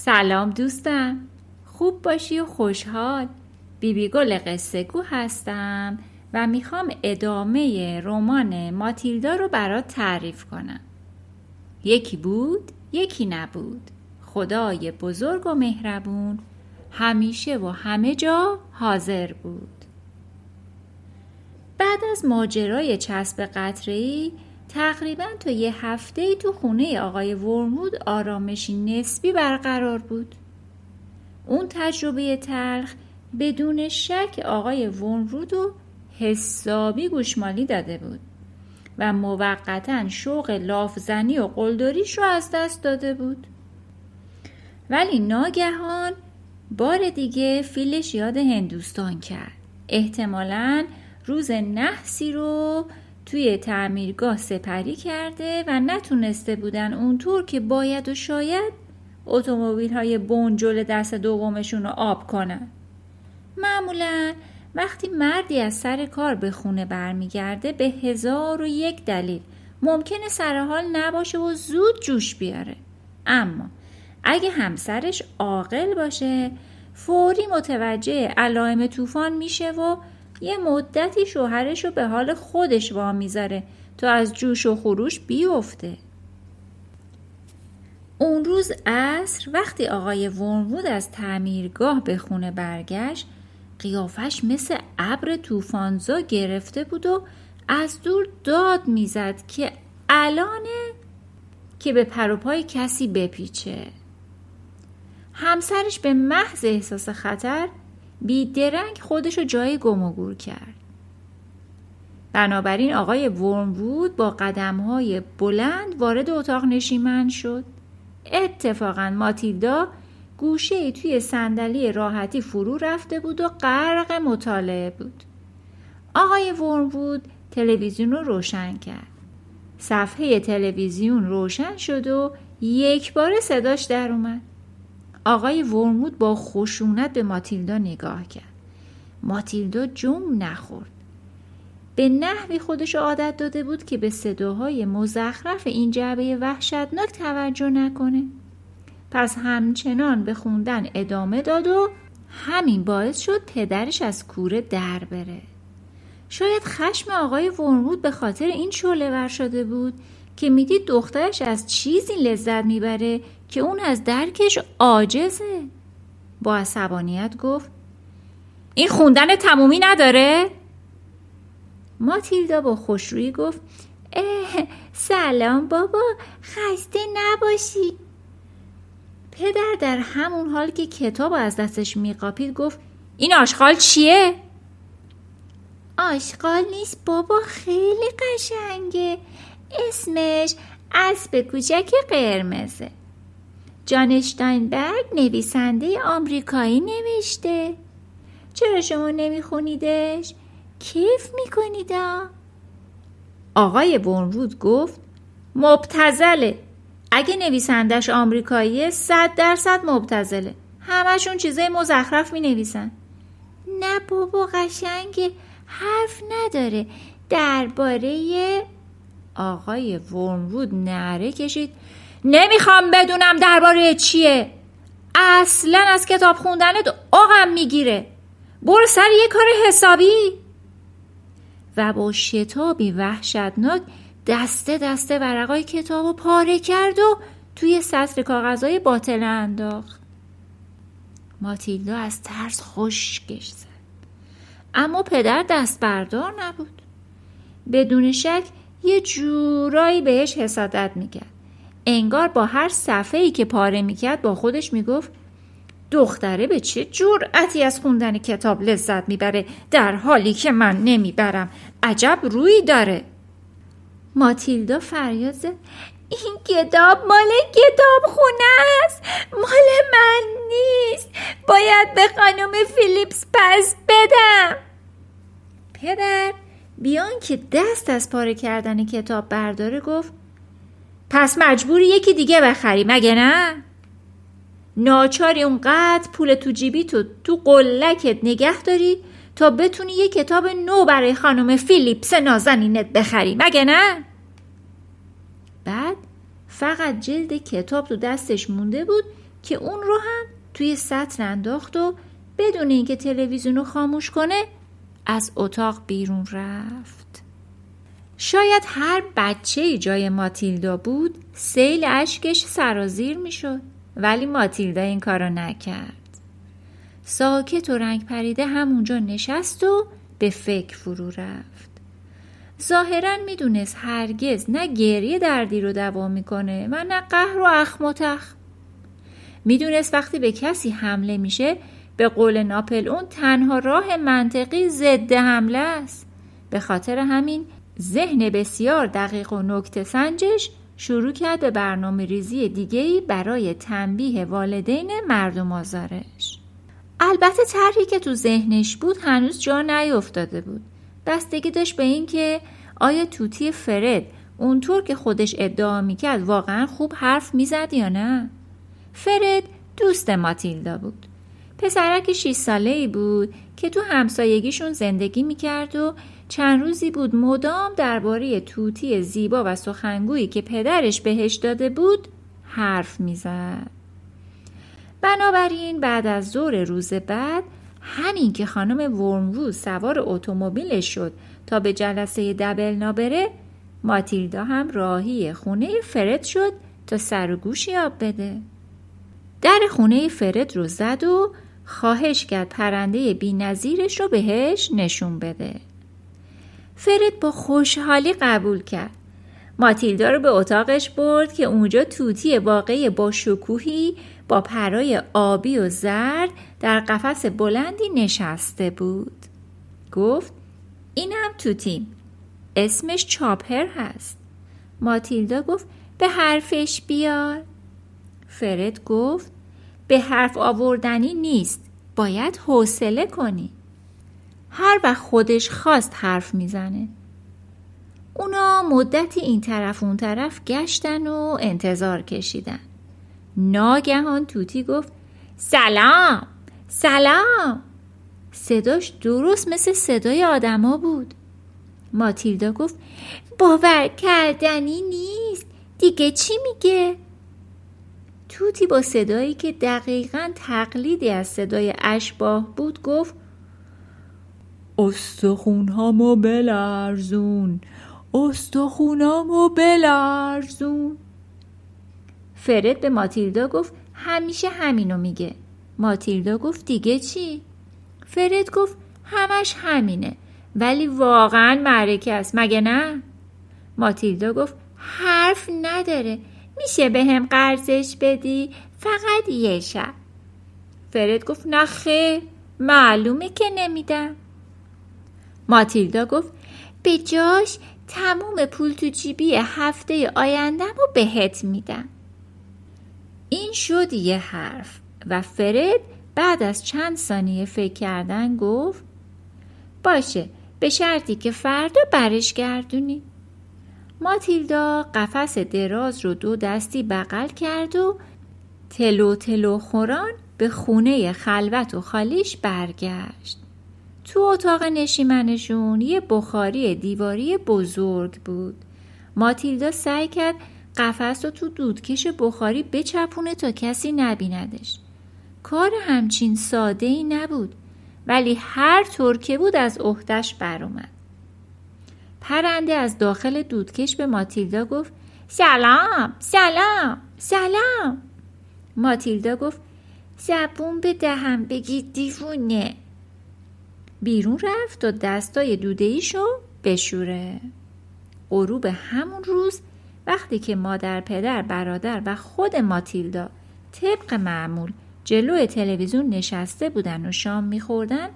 سلام دوستم. خوب باشی و خوشحال. بیبی گل قصه گو هستم و می‌خوام ادامه رمان ماتیلدا رو برات تعریف کنم. یکی بود یکی نبود. خدای بزرگ و مهربون. همیشه و همه جا حاضر بود. بعد از ماجرای چسب قطره‌ای تقریبا تا یه هفته ای تو خونه آقای ورمود آرامشی نسبی برقرار بود. اون تجربه تلخ بدون شک آقای ورمود و حسابی گوشمالی داده بود و موقتا شوق لافزنی و قلدریش رو از دست داده بود. ولی ناگهان بار دیگه فیلش یاد هندوستان کرد. احتمالا روز نحسی رو توی تعمیرگاه سپری کرده و نتونسته بودن اونطور که باید و شاید اتومبیل های بنجل دست دومشون رو آب کنن. معمولا وقتی مردی از سر کار به خونه برمیگرده به هزار و یک دلیل ممکنه سرحال نباشه و زود جوش بیاره. اما اگه همسرش عاقل باشه فوری متوجه علائم طوفان میشه و یه مدتی شوهرش رو به حال خودش وا می‌ذاره تا از جوش و خروش بیفته. اون روز عصر وقتی آقای ورمود از تعمیرگاه به خونه برگشت قیافش مثل ابر طوفانزا گرفته بود و از دور داد می‌زد که الانه که به پروپای کسی بپیچه. همسرش به محض احساس خطر بیدرنگ خودشو جای گم و گور کرد. بنابراین آقای ورموود با های بلند وارد اتاق نشیمن شد. اتفاقا ماتیلدا گوشه ای توی صندلی راحتی فرو رفته بود و غرق مطالعه بود. آقای ورموود تلویزیون رو روشن کرد. صفحه تلویزیون روشن شد و یک بار صداش در اومد. آقای ورمود با خشونت به ماتیلدا نگاه کرد. ماتیلدا جم نخورد. به نحوی خودش عادت داده بود که به صداهای مزخرف این جعبه وحشتناک توجه نکنه. پس همچنان به خوندن ادامه داد و همین باعث شد پدرش از کوره در بره. شاید خشم آقای ورمود به خاطر این شعله ور شده بود که می‌دید دخترش از چیزی لذت می‌بره که اون از درکش عاجزه با عصبانیت گفت این خوندن تمومی نداره؟ ماتیلدا با خوشرویی گفت اه سلام بابا خسته نباشی پدر در همون حال که کتاب از دستش میقاپید گفت این آشغال چیه؟ آشغال نیست بابا خیلی قشنگه اسمش اسب کوچک قرمزه جان اشتاینبرگ نویسنده آمریکایی نوشته. چرا شما نمیخونیدش؟ کیف میکنیدا؟ آقای بونرود گفت مبتزله اگه نویسندش آمریکاییه صد درصد مبتزله همشون چیزای مزخرف می نویسن نه بابا قشنگه. حرف نداره. درباره آقای ورموود نعره کشید. نمی‌خوام بدونم درباره چیه. اصلا از کتاب خوندنت آقم می‌گیره. برو سر یه کار حسابی. و با شتابی وحشتناک دسته دسته ورقای کتاب رو پاره کرد و توی سطر کاغذهای باطل انداخت. ماتیلدا از ترس خشکش زد. اما پدر دست بردار نبود. بدون شک یه جورایی بهش حسادت می‌کرد. انگار با هر صفحه ای که پاره می‌کرد با خودش می‌گفت دختره به چه جرأتی از خوندن کتاب لذت می‌بره؟ در حالی که من نمی‌برم. عجب روی داره. ماتیلدا فریاد زد این کتاب مال کتاب خونه است. مال من نیست. باید به خانم فیلیپس پس بدم. پدر بیان که دست از پاره کردن کتاب برداره گفت پس مجبوری یکی دیگه بخری مگه نه؟ ناچاری اونقدر پول تو جیبی تو تو قلکت نگه داری تا بتونی یه کتاب نو برای خانم فیلیپس نازنینت بخری مگه نه؟ بعد فقط جلد کتاب تو دستش مونده بود که اون رو هم توی سطر انداخت و بدون اینکه تلویزیون رو خاموش کنه از اتاق بیرون رفت شاید هر بچه جای ماتیلدا بود سیل اشکش سرازیر می‌شد. ولی ماتیلدا این کارو نکرد. ساکت و رنگ پریده همونجا نشست و به فکر فرو رفت. ظاهرا می‌دونست هرگز نه گریه دردی رو دوام می‌کنه و نه قهر و اخم و تخ می‌دونست وقتی به کسی حمله میشه به قول ناپل اون تنها راه منطقی ضد حمله است. به خاطر همین ذهن بسیار دقیق و نکته سنجش شروع کرد به برنامه ریزی دیگهی برای تنبیه والدین مردم آزارش. البته طرحی که تو ذهنش بود هنوز جا نیفتاده بود. بستگی داشت به اینکه آیا توتی فرد اونطور که خودش ادعا می‌کرد واقعا خوب حرف می‌زد یا نه؟ فرد دوست ماتیلدا بود. پسرک 6 ساله ای بود که تو همسایگیشون زندگی می‌کرد و چند روزی بود مدام درباره توتی زیبا و سخنگویی که پدرش بهش داده بود حرف می‌زد. بنابراین بعد از ظهر روز بعد همین که خانم ورموو سوار اتومبیلش شد تا به جلسه دبل نابره ماتیلدا هم راهی خونه فرد شد تا سر و گوش یاب بده در خونه فرد رو زد و خواهش کرد پرنده بی نظیرش رو بهش نشون بده فرد با خوشحالی قبول کرد. ماتیلدا رو به اتاقش برد که اونجا توتی واقعی با شکوهی با پرای آبی و زرد در قفس بلندی نشسته بود. گفت اینم توتیم اسمش چاپر هست. ماتیلدا گفت به حرفش بیار. فرد گفت به حرف آوردنی نیست. باید حوصله کنی. هر وقت خودش خواست حرف می‌زنه. اونا مدتی این طرف اون طرف گشتن و انتظار کشیدن. ناگهان توتی گفت سلام سلام. صداش درست مثل صدای آدما بود. ماتیلدا گفت باور کردنی نیست. دیگه چی میگه؟ توتی با صدایی که دقیقا تقلیدی از صدای اشباه بود گفت استخونهامو بلرزون. استخونامو بلرزون. فرد به ماتیلدا گفت همیشه همینو میگه. ماتیلدا گفت دیگه چی؟ فرد گفت همش همینه. ولی واقعا معرکه است مگه نه؟ ماتیلدا گفت حرف نداره. میشه به هم قرضش بدی؟ فقط یه شب. فرد گفت نه معلومه که نمیدم. ماتیلدا گفت به جاش تموم پول تو جیبی هفته آیندم رو بهت میدم. این شد یه حرف و فرد بعد از چند ثانیه فکر کردن گفت باشه به شرطی که فردا برش گردونی. ماتیلدا قفس دراز رو دو دستی بغل کرد و تلو تلو خوران به خونه خلوت و خالیش برگشت. تو اتاق نشیمنشون یه بخاری دیواری بزرگ بود. ماتیلدا سعی کرد قفس رو تو دودکش بخاری بچپونه تا کسی نبیندش. کار همچین ساده ای نبود ولی هر طور که بود از عهدهش برآمد. پرنده از داخل دودکش به ماتیلدا گفت سلام سلام سلام. ماتیلدا گفت زبون به دهم بگی دیوونه. بیرون رفت و دستای دوده ایشو بشوره غروب همون روز وقتی که مادر پدر برادر و خود ماتیلدا طبق معمول جلو تلویزیون نشسته بودن و شام میخوردن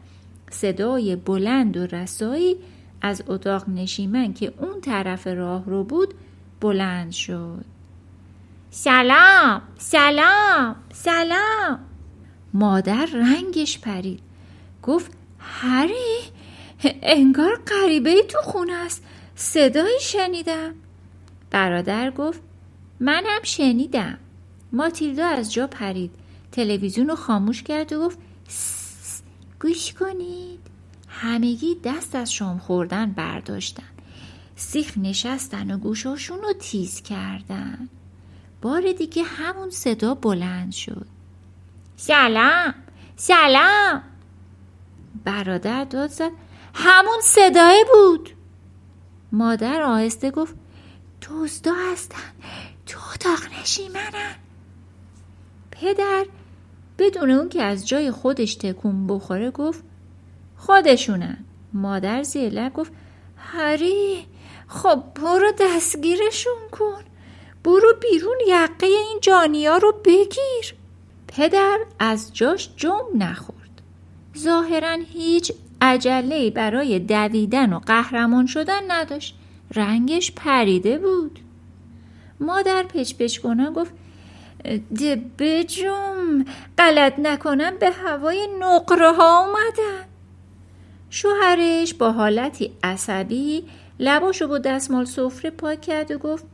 صدای بلند و رسایی از اتاق نشیمن که اون طرف راه رو بود بلند شد. سلام سلام سلام. مادر رنگش پرید. گفت هری؟ انگار غریبه تو خونه است. صدایی شنیدم. برادر گفت منم شنیدم. ماتیلدا از جا پرید. تلویزیون رو خاموش کرد و گفت گوش کنید. همگی دست از شام خوردن برداشتن. سیخ نشستن و گوشاشون رو تیز کردن. بار دیگه همون صدا بلند شد. سلام سلام. برادر داد زد. همون صدای بود. مادر آهسته گفت دزدا هستن. تو اتاق نشیمنن پدر بدون اون که از جای خودش تکون بخوره گفت خودشونن. مادر زیر گفت هری خب برو دستگیرشون کن. برو بیرون یقه این جانیا رو بگیر. پدر از جاش جم نخورد. ظاهرا هیچ عجله برای دویدن و قهرمان شدن نداشت. رنگش پریده بود. مادر پچ پچ کنن گفت بجم غلط نکنم به هوای نقره ها اومدن شوهرش با حالتی عصبی لباشو با دستمال سفره پاک کرد و گفت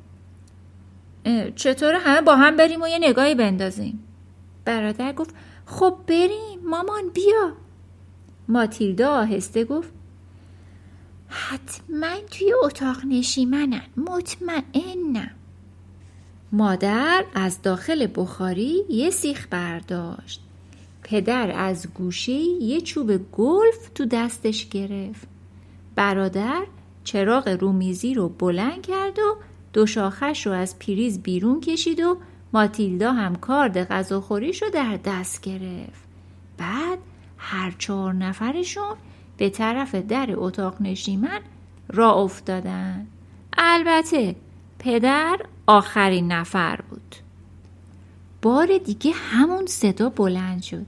چطور همه با هم بریم و یه نگاهی بندازیم؟ برادر گفت خب بریم مامان بیا. ماتیلدا آهسته گفت حتما توی اتاق نشیمنن مطمئنم. مادر از داخل بخاری یه سیخ برداشت. پدر از گوشه یه چوب گلف تو دستش گرفت. برادر چراغ رومیزی رو بلند کرد و دو شاخش رو از پیریز بیرون کشید و ماتیلدا هم کارد غذاخوریش رو در دست گرفت. بعد هر چهار نفرشون به طرف در اتاق نشیمن را افتادن. البته پدر آخرین نفر بود. بار دیگه همون صدا بلند شد.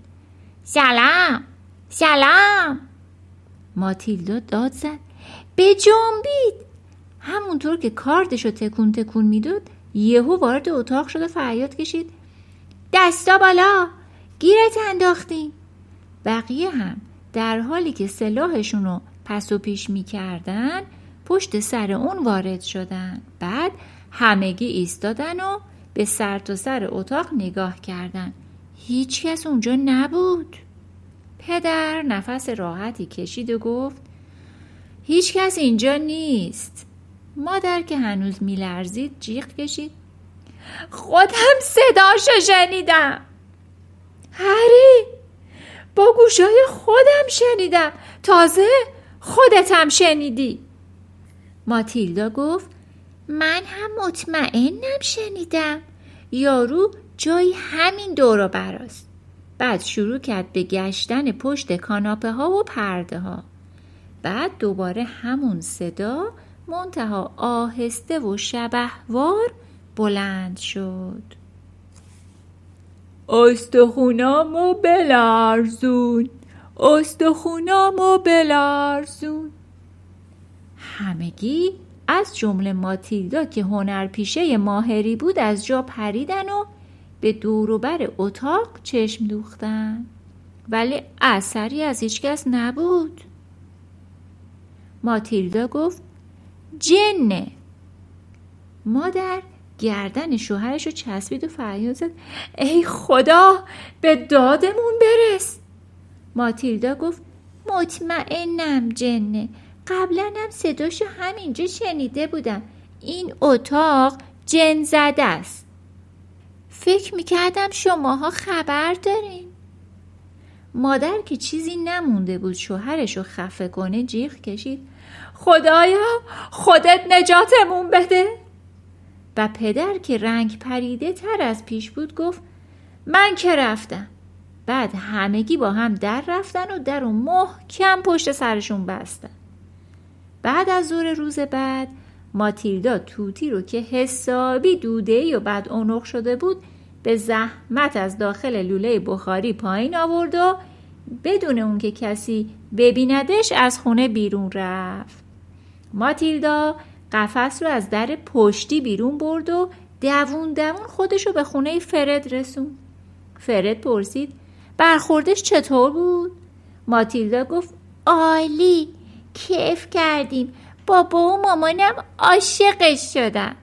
سلام سلام. ماتیلدا داد زد. به جنبید. همونطور که کاردش رو تکون تکون می‌داد یهو وارد اتاق شد و فریاد کشید. دستا بالا گیرت انداختیم. بقیه هم در حالی که سلاحشون رو پس و پیش می‌کردن پشت سر اون وارد شدن. بعد همگی ایستادن و به سر تا سر اتاق نگاه کردن. هیچ کس اونجا نبود. پدر نفس راحتی کشید و گفت هیچ کس اینجا نیست. مادر که هنوز میلرزید جیغ کشید. خودم صداشو شنیدم. هری! گوشای خودم شنیدم. تازه خودتم شنیدی. ماتیلدا گفت من هم مطمئنم شنیدم. یارو جایی همین دورو براست. بعد شروع کرد به گشتن پشت کاناپه ها و پرده ها بعد دوباره همون صدا منتها آهسته و شبهوار بلند شد. استخونامو بلرزون. استخونامو بلرزون. همگی از جمله ماتیلدا که هنرپیشه ماهری بود از جا پریدن و به دوروبر اتاق چشم دوختن. ولی اثری از هیچکس نبود. ماتیلدا گفت جنه. مادر گردن شوهرش رو چسبید و فریاد زد. ای خدا به دادمون برس. ماتیلدا گفت مطمئنم جنه. قبلا هم صداشو همینجا شنیده بودم. این اتاق جن زده است. فکر می‌کردم شماها خبر دارین. مادر که چیزی نمونده بود شوهرش رو خفه کنه جیغ کشید. خدایا خودت نجاتمون بده. و پدر که رنگ پریده تر از پیش بود گفت من که رفتم. بعد همگی با هم در رفتن و در و محکم پشت سرشون بستن. بعد از ظهر روز بعد ماتیلدا توتی رو که حسابی دوده و بعد اونق شده بود به زحمت از داخل لوله بخاری پایین آورد و بدون اون که کسی ببیندش از خونه بیرون رفت. ماتیلدا قفس رو از در پشتی بیرون برد و دوون دوون خودش رو به خونه فرد رسون فرد پرسید برخوردش چطور بود؟ ماتیلدا گفت عالی کیف کردیم. بابا و مامانم عاشقش شدن.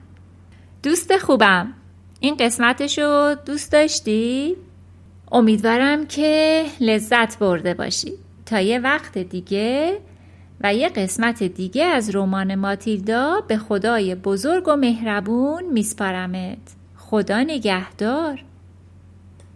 دوست خوبم. این قسمتش رو دوست داشتی؟ امیدوارم که لذت برده باشی. تا یه وقت دیگه و یه قسمت دیگه از رمان ماتیلدا به خدای بزرگ و مهربون میسپارمت. خدا نگهدار.